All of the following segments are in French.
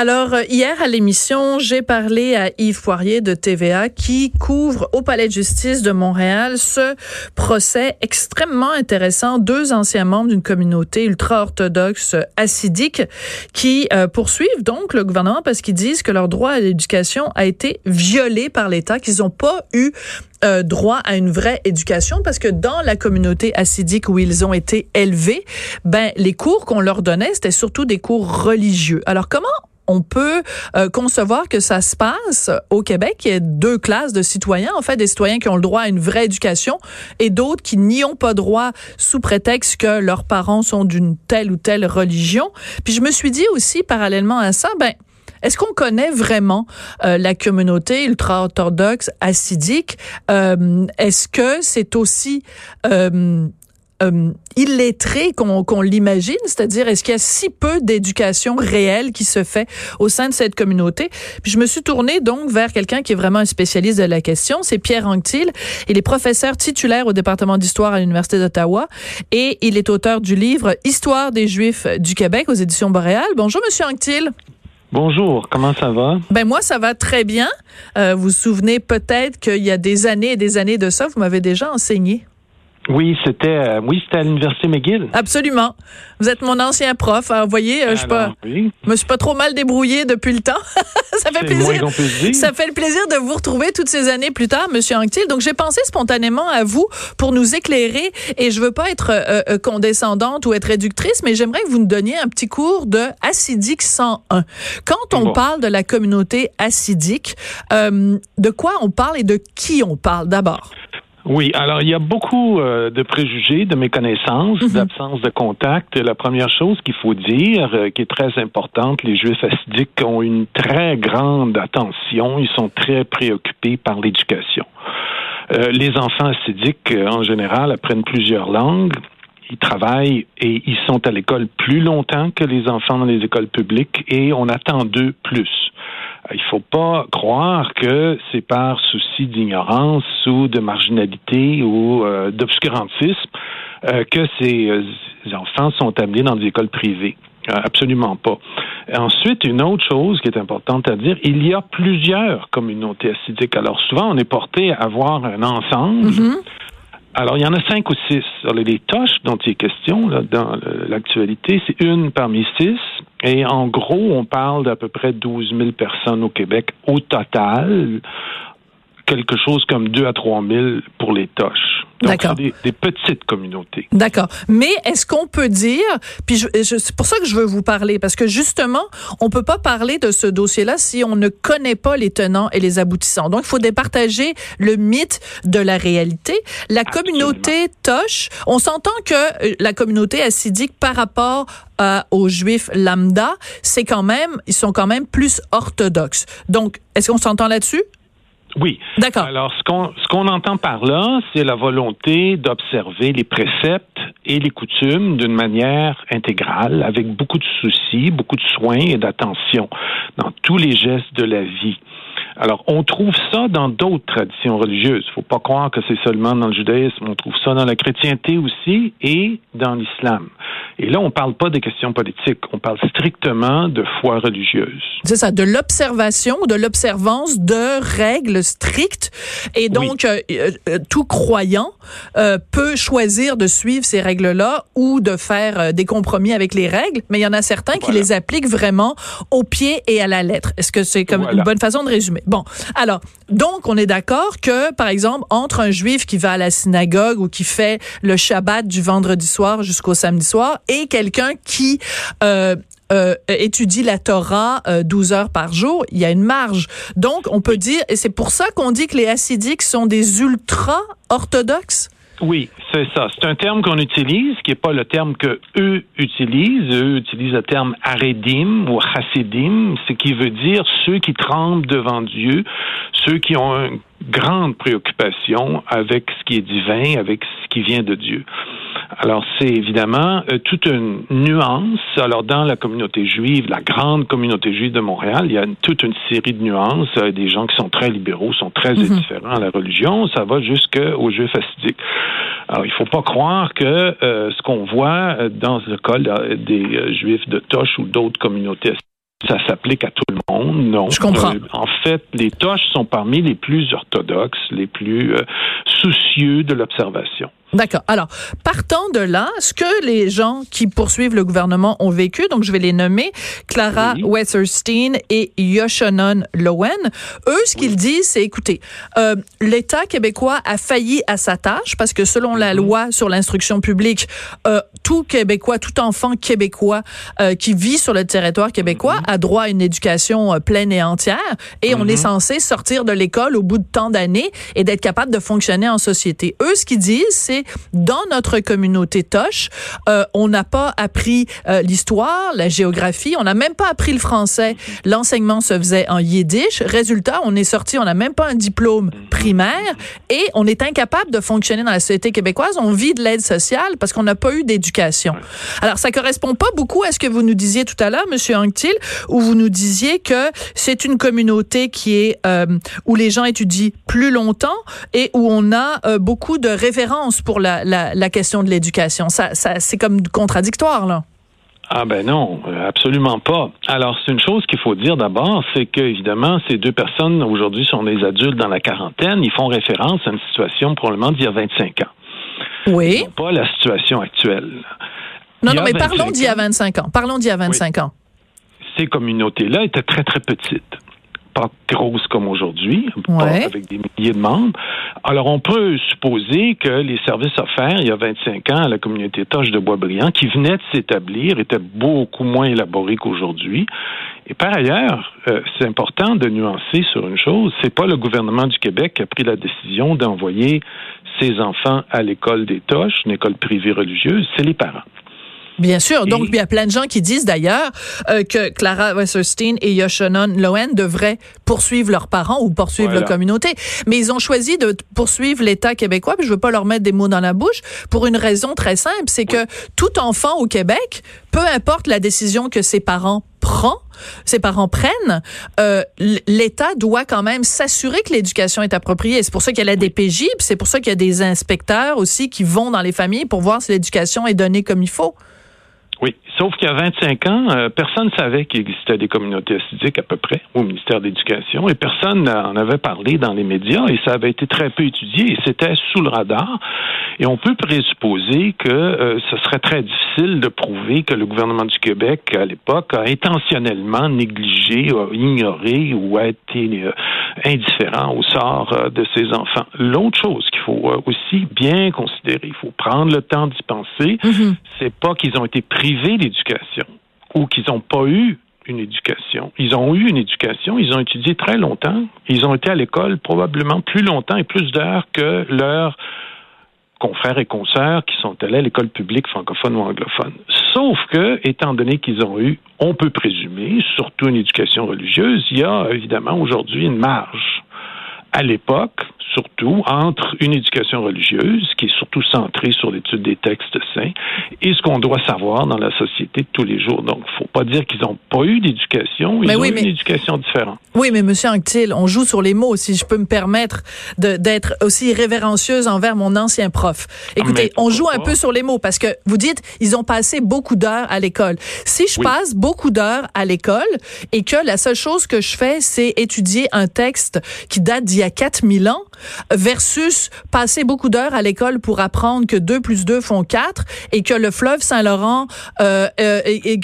Alors, euh, hier à l'émission, j'ai parlé à Yves Poirier de TVA qui couvre au Palais de justice de Montréal ce procès extrêmement intéressant. Deux anciens membres d'une communauté ultra-orthodoxe assidique qui euh, poursuivent donc le gouvernement parce qu'ils disent que leur droit à l'éducation a été violé par l'État, qu'ils n'ont pas eu euh, droit à une vraie éducation parce que dans la communauté assidique où ils ont été élevés, ben les cours qu'on leur donnait, c'était surtout des cours religieux. Alors comment on peut euh, concevoir que ça se passe au Québec? Il y a deux classes de citoyens, en fait, des citoyens qui ont le droit à une vraie éducation et d'autres qui n'y ont pas droit sous prétexte que leurs parents sont d'une telle ou telle religion. Puis je me suis dit aussi, parallèlement à ça, ben, est-ce qu'on connaît vraiment euh, la communauté ultra-orthodoxe assidique? Euh, Est-ce que c'est aussi euh, illettré qu'on l'imagine, c'est-à-dire est-ce qu'il y a si peu d'éducation réelle qui se fait au sein de cette communauté? Puis je me suis tournée donc vers quelqu'un qui est vraiment un spécialiste de la question, c'est Pierre Anctil. Il est professeur titulaire au département d'histoire à l'Université d'Ottawa et il est auteur du livre Histoire des Juifs du Québec aux éditions Boréal. Bonjour Monsieur Anctil. Bonjour, comment ça va? Ben moi, ça va très bien. Euh, vous vous souvenez peut-être qu'il y a des années et des années de ça, vous m'avez déjà enseigné. Oui, c'était euh, oui, c'était à l'université McGill. Absolument. Vous êtes mon ancien prof. Alors, vous voyez, euh, je pas, me suis pas trop mal débrouillé depuis le temps. ça fait plaisir. Ça fait le plaisir de vous retrouver toutes ces années plus tard, Monsieur Anctil. Donc, j'ai pensé spontanément à vous pour nous éclairer. Et je veux pas être euh, condescendante ou être réductrice, mais j'aimerais que vous nous donniez un petit cours de acidique 101. Quand on parle de la communauté acidique, de quoi on parle et de qui on parle d'abord? Oui, alors il y a beaucoup euh, de préjugés, de méconnaissances, mhm. d'absence de contact. La première chose qu'il faut dire, euh, qui est très importante, les Juifs assidiques ont une très grande attention, ils sont très préoccupés par l'éducation. Euh, les enfants assidiques, en général, apprennent plusieurs langues ils travaillent et ils sont à l'école plus longtemps que les enfants dans les écoles publiques et on attend d'eux plus. Euh, il faut pas croire que c'est par souci d'ignorance ou de marginalité ou euh, d'obscurantisme euh, que ces enfants sont amenés dans des écoles privées. Absolument pas. Ensuite, une autre chose qui est importante à dire, il y a plusieurs communautés assidiques. Alors souvent, on est porté à avoir un ensemble. Mm-hmm. Alors, il y en a cinq ou six. les tâches dont il est question là, dans l'actualité, c'est une parmi six. Et en gros, on parle d'à peu près 12 000 personnes au Québec au total quelque chose comme 2 à 3 000 pour les toches. Donc, des, des, petites communautés. D'accord. Mais est-ce qu'on peut dire, puis je, c'est pour ça que je veux vous parler, parce que justement, on peut pas parler de ce dossier-là si on ne connaît pas les tenants et les aboutissants. Donc, il faut départager le mythe de la réalité. La communauté Toche, on s'entend que euh, la communauté assidique par rapport euh, aux juifs lambda, c'est quand même, ils sont quand même plus orthodoxes. Donc, est-ce qu'on s'entend là-dessus? Oui. D'accord. Alors, ce qu'on ce qu'on entend par là, c'est la volonté d'observer les préceptes et les coutumes d'une manière intégrale, avec beaucoup de soucis, beaucoup de soins et d'attention dans tous les gestes de la vie. Alors, on trouve ça dans d'autres traditions religieuses. Il faut pas croire que c'est seulement dans le judaïsme. On trouve ça dans la chrétienté aussi et dans l'islam. Et là, on parle pas des questions politiques. On parle strictement de foi religieuse. C'est ça, de l'observation, de l'observance de règles strictes. Et donc, euh, euh, tout croyant euh, peut choisir de suivre ces règles-là ou de faire des compromis avec les règles. Mais il y en a certains qui les appliquent vraiment au pied et à la lettre. Est-ce que c'est comme une bonne façon de résumer? Bon, alors, donc, on est d'accord que, par exemple, entre un juif qui va à la synagogue ou qui fait le Shabbat du vendredi soir jusqu'au samedi soir et quelqu'un qui euh, euh, étudie la Torah 12 euh, heures par jour, il y a une marge. Donc, on peut dire, et c'est pour ça qu'on dit que les hassidiques sont des ultra-orthodoxes? Oui, c'est ça. C'est un terme qu'on utilise, qui n'est pas le terme que eux utilisent. Eux utilisent le terme aredim ou chassidim, ce qui veut dire ceux qui tremblent devant Dieu, ceux qui ont une grande préoccupation avec ce qui est divin, avec ce qui vient de Dieu. Alors, c'est évidemment euh, toute une nuance. Alors, dans la communauté juive, la grande communauté juive de Montréal, il y a toute une série de nuances. Euh, des gens qui sont très libéraux, sont très mhm. indifférents à la religion. Ça va jusqu'aux juifs assidiques. Alors, il faut pas croire que euh, ce qu'on voit dans le cas des juifs de Toche ou d'autres communautés ça s'applique à tout le monde. Non. Je comprends. en fait, les Toches sont parmi les plus orthodoxes, les plus soucieux de l'observation. D'accord. Alors, partant de là, ce que les gens qui poursuivent le gouvernement ont vécu, donc je vais les nommer, Clara Wetherstein et Yoshanon Lowen, eux, ce qu'ils disent, c'est, écoutez, euh, l'État québécois a failli à sa tâche parce que selon la mhm. loi sur l'instruction publique, euh, tout Québécois, tout enfant québécois euh, qui vit sur le territoire québécois mhm. a droit à une éducation euh, pleine et entière et on est mhm. censé sortir de l'école au bout de tant d'années et d'être capable de fonctionner en société. Eux, ce qu'ils disent, c'est dans notre communauté Toche, euh, on n'a pas appris euh, l'histoire, la géographie, on n'a même pas appris le français. L'enseignement se faisait en yiddish. Résultat, on est sorti, on n'a même pas un diplôme primaire et on est incapable de fonctionner dans la société québécoise. On vit de l'aide sociale parce qu'on n'a pas eu d'éducation. Alors, ça correspond pas beaucoup à ce que vous nous disiez tout à l'heure, Monsieur Anctil, où vous nous disiez que c'est une communauté qui est euh, où les gens étudient plus longtemps et où on a euh, beaucoup de références pour la, la, question de l'éducation. Ça, c'est comme contradictoire, là. Ah ben non, absolument pas. Alors c'est une chose qu'il faut dire d'abord, c'est que évidemment ces deux personnes aujourd'hui sont des adultes dans la quarantaine, ils font référence à une situation probablement d'il y a 25 ans. Oui. Pas la situation actuelle. Non, non, mais parlons d'il y a 25 ans. Parlons d'il y a 25 ans. Ces communautés-là étaient très, très petites pas grosse comme aujourd'hui, avec des milliers de membres. Alors, on peut supposer que les services offerts il y a 25 ans à la communauté Toche de Boisbriand, qui venait de s'établir, étaient beaucoup moins élaborés qu'aujourd'hui. Et par ailleurs, euh, c'est important de nuancer sur une chose, c'est pas le gouvernement du Québec qui a pris la décision d'envoyer ses enfants à l'école des Toches, une école privée religieuse, c'est les parents. Bien sûr. Donc, il y a plein de gens qui disent d'ailleurs euh, que Clara Westerstein et Yoshanon Lowen devraient poursuivre leurs parents ou poursuivre la communauté. Mais ils ont choisi de poursuivre l'État québécois, puis je veux pas leur mettre des mots dans la bouche, pour une raison très simple, c'est que tout enfant au Québec, peu importe la décision que ses parents prend, ses parents prennent, euh, l'État doit quand même s'assurer que l'éducation est appropriée. C'est pour ça qu'il y a la DPJ, puis c'est pour ça qu'il y a des inspecteurs aussi qui vont dans les familles pour voir si l'éducation est donnée comme il faut. Oui, sauf qu'il y a 25 ans, euh, personne ne savait qu'il existait des communautés assidiques à peu près au ministère de l'Éducation et personne n'en avait parlé dans les médias et ça avait été très peu étudié et c'était sous le radar. Et on peut présupposer que euh, ce serait très difficile de prouver que le gouvernement du Québec à l'époque a intentionnellement négligé, a ignoré ou a été euh, indifférent au sort de ses enfants. L'autre chose qu'il faut aussi bien considérer, il faut prendre le temps d'y penser, mm-hmm. c'est pas qu'ils ont été pris d'éducation ou qu'ils n'ont pas eu une éducation. Ils ont eu une éducation, ils ont étudié très longtemps, ils ont été à l'école probablement plus longtemps et plus d'heures que leurs confrères et consoeurs qui sont allés à l'école publique francophone ou anglophone. Sauf que, étant donné qu'ils ont eu, on peut présumer, surtout une éducation religieuse, il y a évidemment aujourd'hui une marge. À l'époque, surtout entre une éducation religieuse, qui est surtout centrée sur l'étude des textes saints, et ce qu'on doit savoir dans la société de tous les jours. Donc, il ne faut pas dire qu'ils n'ont pas eu d'éducation, ils ont eu une éducation différente. Oui, mais Monsieur Anctil, on joue sur les mots, si je peux me permettre d'être aussi révérencieuse envers mon ancien prof. Écoutez, on joue un peu sur les mots, parce que vous dites, ils ont passé beaucoup d'heures à l'école. Si je passe beaucoup d'heures à l'école, et que la seule chose que je fais, c'est étudier un texte qui date d'il y a 4000 ans, versus passer beaucoup d'heures à l'école pour apprendre que 2 plus 2 font 4 et que le fleuve Saint-Laurent euh, euh, et,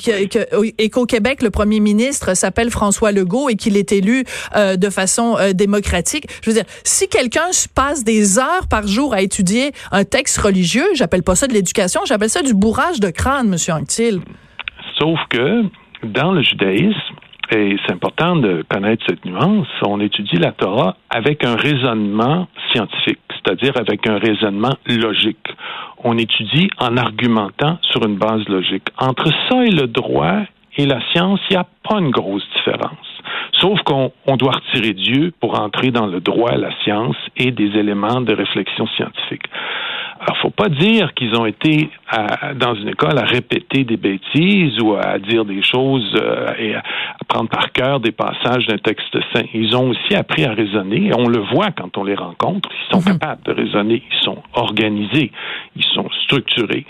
et, qu'au Québec, le premier ministre s'appelle François Legault et qu'il est élu euh, de façon démocratique. Je veux dire, si quelqu'un passe des heures par jour à étudier un texte religieux, j'appelle pas ça de l'éducation, j'appelle ça du bourrage de crâne, Monsieur Anctil. Sauf que dans le judaïsme, et c'est important de connaître cette nuance. On étudie la Torah avec un raisonnement scientifique. c'est-à-dire avec un raisonnement logique. On étudie en argumentant sur une base logique. Entre ça et le droit et la science, il n'y a pas une grosse différence. Sauf qu'on doit retirer Dieu pour entrer dans le droit, la science et des éléments de réflexion scientifique. Alors, faut pas dire qu'ils ont été dans une école à répéter des bêtises ou à dire des choses euh, et à, prendre par cœur des passages d'un texte saint. Ils ont aussi appris à raisonner. Et on le voit quand on les rencontre. Ils sont mhm. capables de raisonner. Ils sont organisés. Ils sont structurés.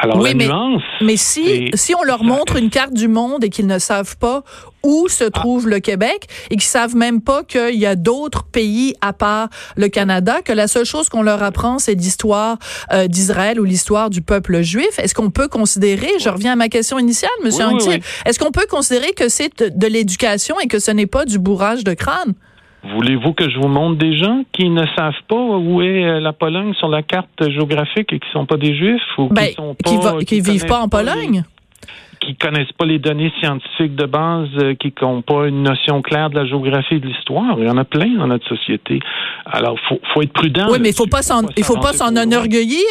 Alors, oui, la mais, nuance, mais si, si on leur montre une carte du monde et qu'ils ne savent pas où se ah. trouve le Québec et qu'ils savent même pas qu'il y a d'autres pays à part le Canada, que la seule chose qu'on leur apprend, c'est l'histoire euh, d'Israël ou l'histoire du peuple juif, est-ce qu'on peut considérer, je reviens à ma question initiale, Monsieur oui, est-ce qu'on peut considérer que c'est de l'éducation et que ce n'est pas du bourrage de crâne? Voulez-vous que je vous montre des gens qui ne savent pas où est euh, la Pologne sur la carte géographique et qui sont pas des Juifs ou qui ben, sont pas, qui, vivent pas en Pologne? Qui connaissent pas les données scientifiques de base, euh, qui n'ont pas une notion claire de la géographie et de l'histoire. Il y en a plein dans notre société. Alors, faut, faut être prudent. Oui, mais il faut pas s'en, il faut pas s'en enorgueillir.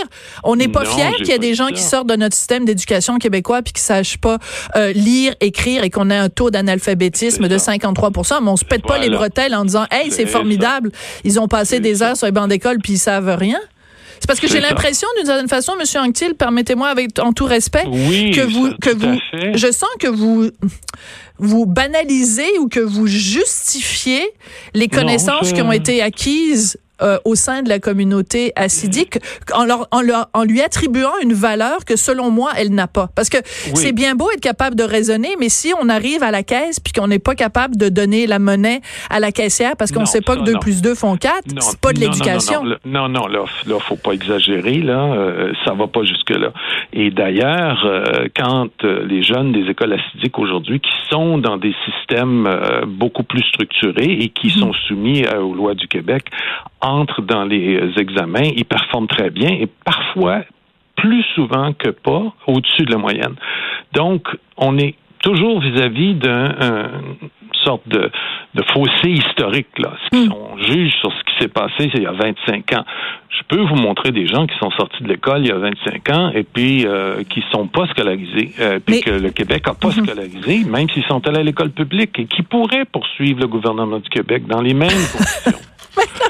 On n'est pas fier qu'il y ait des gens qui sortent de notre système d'éducation québécois puis qui sachent pas euh, lire, écrire et qu'on ait un taux d'analphabétisme de 53 Mais on se pète pas les bretelles en disant, hey, c'est formidable. Ils ont passé des heures sur les bancs d'école puis ils savent rien. C'est parce que j'ai l'impression, d'une certaine façon, Monsieur Anctil, permettez-moi avec en tout respect, que vous, que vous, je sens que vous vous banalisez ou que vous justifiez les connaissances qui ont été acquises euh, au sein de la communauté acidique en, leur, en, leur, en lui attribuant une valeur que selon moi elle n'a pas. Parce que c'est bien beau être capable de raisonner mais si on arrive à la caisse puis qu'on n'est pas capable de donner la monnaie à la caissière parce qu'on ne sait pas que 2 plus 2 font 4 c'est pas de l'éducation. non, non là là faut pas exagérer là euh, ça va pas jusque là et d'ailleurs euh, quand les jeunes des écoles acidiques aujourd'hui qui sont dans des systèmes beaucoup plus structurés et qui mhm. sont soumis aux lois du Québec entrent dans les euh, examens, ils performent très bien et parfois, plus souvent que pas, au-dessus de la moyenne. Donc, on est toujours vis-à-vis d'une sorte de, de, fossé historique. Là. Hmm. On juge sur ce qui s'est passé il y a 25 ans. Je peux vous montrer des gens qui sont sortis de l'école il y a 25 ans et puis euh, qui sont pas scolarisés, euh, puis que le Québec a pas hmm. scolarisé, même s'ils sont allés à l'école publique et qui pourraient poursuivre le gouvernement du Québec dans les mêmes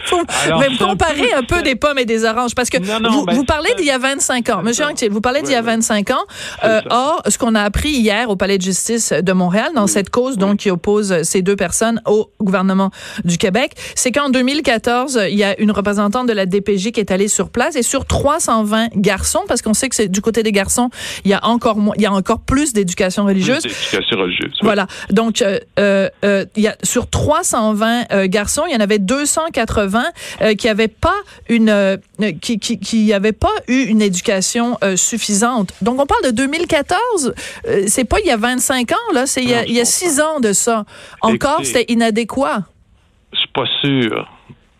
conditions. mais vous comparez un peu des pommes et des oranges parce que vous, ben, parlez d'il y a 25 ans. Monsieur Anctil, vous parlez d'il y a 25 ans. Euh, or, ce qu'on a appris hier au Palais de justice de Montréal dans cette cause donc qui oppose ces deux personnes au gouvernement du Québec, c'est qu'en 2014, il y a une représentante de la DPJ qui est allée sur place et sur 320 garçons, parce qu'on sait que c'est du côté des garçons, il y a encore il y a encore plus d'éducation religieuse. D'éducation religieuse. Voilà. Donc, euh, euh, il y a sur 320 garçons, il y en avait 200 80 euh, qui n'avaient pas une euh, qui, qui, qui pas eu une éducation euh, suffisante. Donc on parle de 2014, c'est pas il y a 25 ans là, c'est il, y a 6 ans de ça. Encore c'était inadéquat. Je suis pas sûr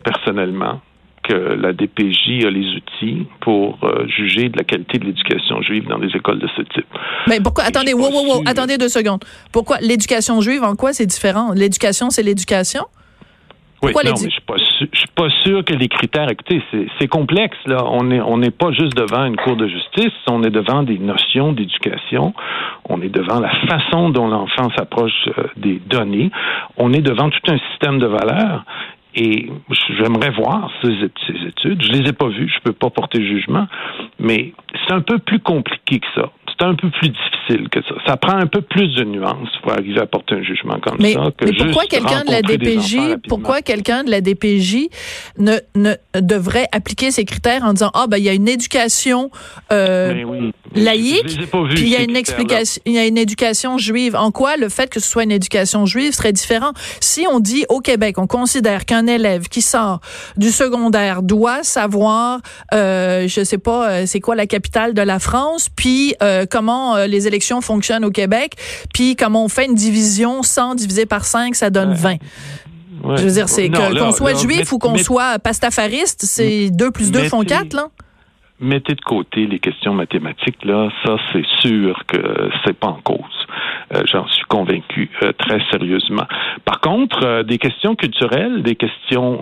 personnellement que la DPJ a les outils pour juger de la qualité de l'éducation juive dans des écoles de ce type. Mais pourquoi Attendez, wow, wow, wow, attendez deux secondes. Pourquoi l'éducation juive en quoi c'est différent? L'éducation, c'est l'éducation? Oui, non, mais je suis pas je suis pas sûr que les critères. Écoutez, c'est complexe là. On est on n'est pas juste devant une cour de justice. On est devant des notions d'éducation. On est devant la façon dont l'enfant s'approche euh, des données. On est devant tout un système de valeurs. Et j'aimerais voir ces, ces, études. Je les ai pas vues. Je peux pas porter jugement. Mais c'est un peu plus compliqué que ça c'est un peu plus difficile que ça. Ça prend un peu plus de nuances pour arriver à porter un jugement comme ça. mais pourquoi quelqu'un de la DPJ, pourquoi quelqu'un de la DPJ ne, ne devrait appliquer ces critères en disant ah ben il y a une éducation euh, laïque, puis il y a une explication, il y a une éducation juive. En quoi le fait que ce soit une éducation juive serait différent? Si on dit au Québec, on considère qu'un élève qui sort du secondaire doit savoir, euh, je sais pas, euh, c'est quoi la capitale de la France, puis euh, comment les élections fonctionnent au Québec, puis comment on fait une division 100 divisé par 5, ça donne 20. Je veux dire, c'est qu'on soit juif ou qu'on soit pastafariste, c'est 2 plus 2 font 4, là? mettez de côté les questions mathématiques, là, ça, c'est sûr que c'est pas en cause. Euh, j'en suis convaincu euh, très sérieusement. Par contre, euh, des questions culturelles, des questions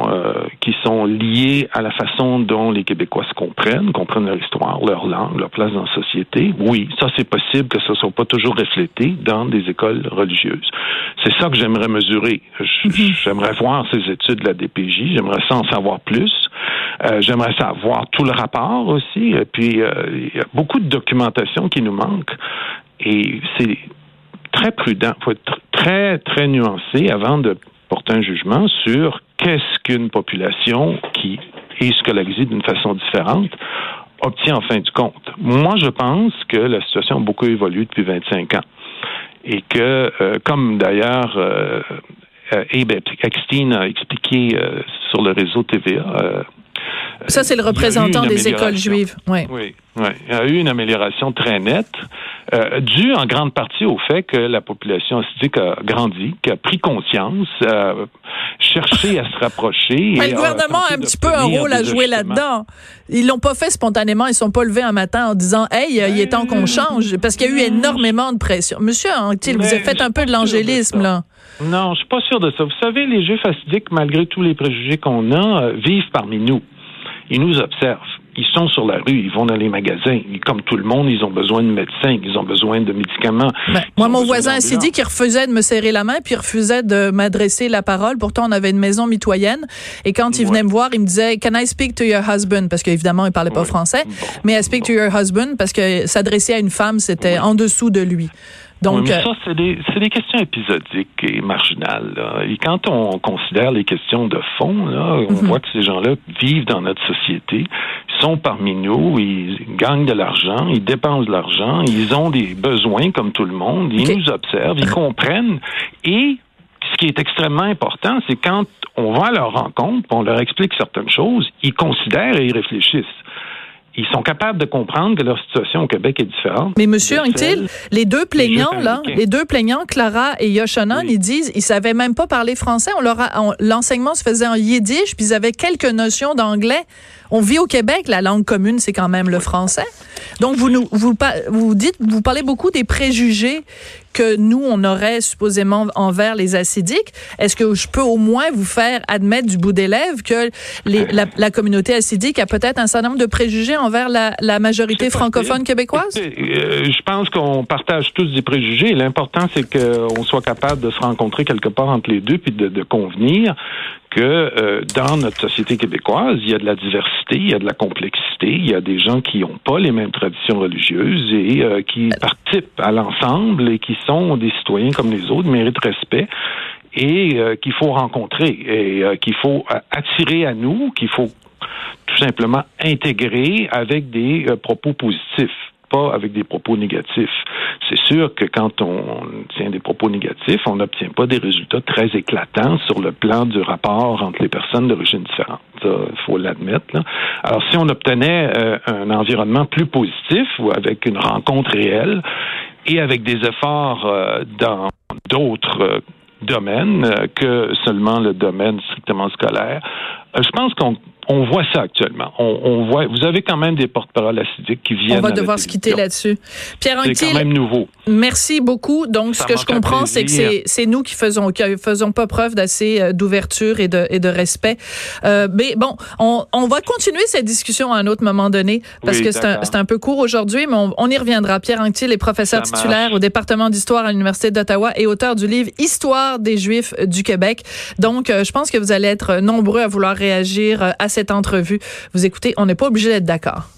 qui sont liées à la façon dont les Québécois se comprennent, comprennent leur histoire, leur langue, leur place dans la société, oui, ça c'est possible que ce ne soit pas toujours reflété dans des écoles religieuses. C'est ça que j'aimerais mesurer. Mhm. J'aimerais voir ces études de la DPJ, j'aimerais ça en savoir plus. j'aimerais savoir tout le rapport aussi. Et puis, il y a beaucoup de documentation qui nous manque. Et c'est très prudent, faut être très, très nuancé avant de porter un jugement sur qu'est-ce qu'une population qui est scolarisée d'une façon différente obtient en fin du compte. Moi, je pense que la situation a beaucoup évolué depuis 25 ans et que, euh, comme d'ailleurs euh, euh, Abe a expliqué sur le réseau TVA, ça, c'est le représentant des écoles juives. Oui. oui. Oui, il y a eu une amélioration très nette, euh, due en grande partie au fait que la population assidique a grandi, qu'elle a pris conscience, a cherché à se rapprocher. le gouvernement a un petit peu un rôle à jouer là-dedans. Ils l'ont pas fait spontanément, ils sont pas levés un matin en disant Hey, il est temps qu'on change, parce qu'il y a eu énormément de pression. Monsieur Anctil, vous avez fait un peu de l'angélisme, là. Non, je suis pas sûr de ça. Vous savez, les Juifs assidiques, malgré tous les préjugés qu'on a, euh, vivent parmi nous. Ils nous observent. Ils sont sur la rue, ils vont dans les magasins. comme tout le monde, ils ont besoin de médecins, ils ont besoin de médicaments. Ben, moi, mon voisin s'est dit qu'il refusait de me serrer la main, puis il refusait de m'adresser la parole. Pourtant, on avait une maison mitoyenne. Et quand il venait me voir, il me disait, Can I speak to your husband? Parce qu'évidemment, il parlait pas français. mais I speak to your husband parce que s'adresser à une femme, c'était en dessous de lui. Donc, ça, c'est des, des, questions épisodiques et marginales. Et quand on considère les questions de fond, là, on mhm. voit que ces gens-là vivent dans notre société, ils sont parmi nous, ils gagnent de l'argent, ils dépensent de l'argent, ils ont des besoins comme tout le monde, ils nous observent, ils comprennent. Et ce qui est extrêmement important, c'est quand on va à leur rencontre, on leur explique certaines choses, ils considèrent et ils réfléchissent ils sont capables de comprendre que leur situation au Québec est différente. Mais Monsieur Anctil, les deux plaignants là, les deux plaignants, Clara et Yoshanan, ils disent, ils savaient même pas parler français. On leur l'enseignement se faisait en yiddish, puis ils avaient quelques notions d'anglais. On vit au Québec, la langue commune, c'est quand même le français. Donc, vous nous, vous, vous dites, vous parlez beaucoup des préjugés que nous, on aurait supposément envers les acidiques. Est-ce que je peux au moins vous faire admettre du bout des lèvres que les, la, communauté acidique a peut-être un certain nombre de préjugés envers la, la majorité francophone québécoise? Euh, je pense qu'on partage tous des préjugés. L'important, c'est qu'on soit capable de se rencontrer quelque part entre les deux puis de, de convenir que euh, dans notre société québécoise, il y a de la diversité, il y a de la complexité, il y a des gens qui n'ont pas les mêmes traditions religieuses et euh, qui participent à l'ensemble et qui sont des citoyens comme les autres, méritent respect et euh, qu'il faut rencontrer et qu'il faut attirer à nous, qu'il faut tout simplement intégrer avec des propos positifs pas avec des propos négatifs. C'est sûr que quand on tient des propos négatifs, on n'obtient pas des résultats très éclatants sur le plan du rapport entre les personnes d'origine différente. il faut l'admettre. Alors, si on obtenait euh, un environnement plus positif ou avec une rencontre réelle et avec des efforts euh, dans d'autres euh, domaines que seulement le domaine strictement scolaire, je pense qu'on on voit ça actuellement. On, voit, vous avez quand même des porte-paroles acidiques qui viennent. On va devoir se quitter là-dessus. Pierre C'est quand même nouveau. Merci beaucoup. Donc, ce que je comprends, c'est que c'est nous qui faisons, qui faisons pas preuve d'assez euh, d'ouverture et de, et de respect. Euh, mais bon, on, on, va continuer cette discussion à un autre moment donné parce que c'est un, un, peu court aujourd'hui, mais on, y reviendra. Pierre Anctil est professeur titulaire au département d'histoire à l'Université d'Ottawa et auteur du livre Histoire des Juifs du Québec. Donc, euh, je pense que vous allez être nombreux à vouloir réagir à cette entrevue. Vous écoutez, on n'est pas obligé d'être d'accord.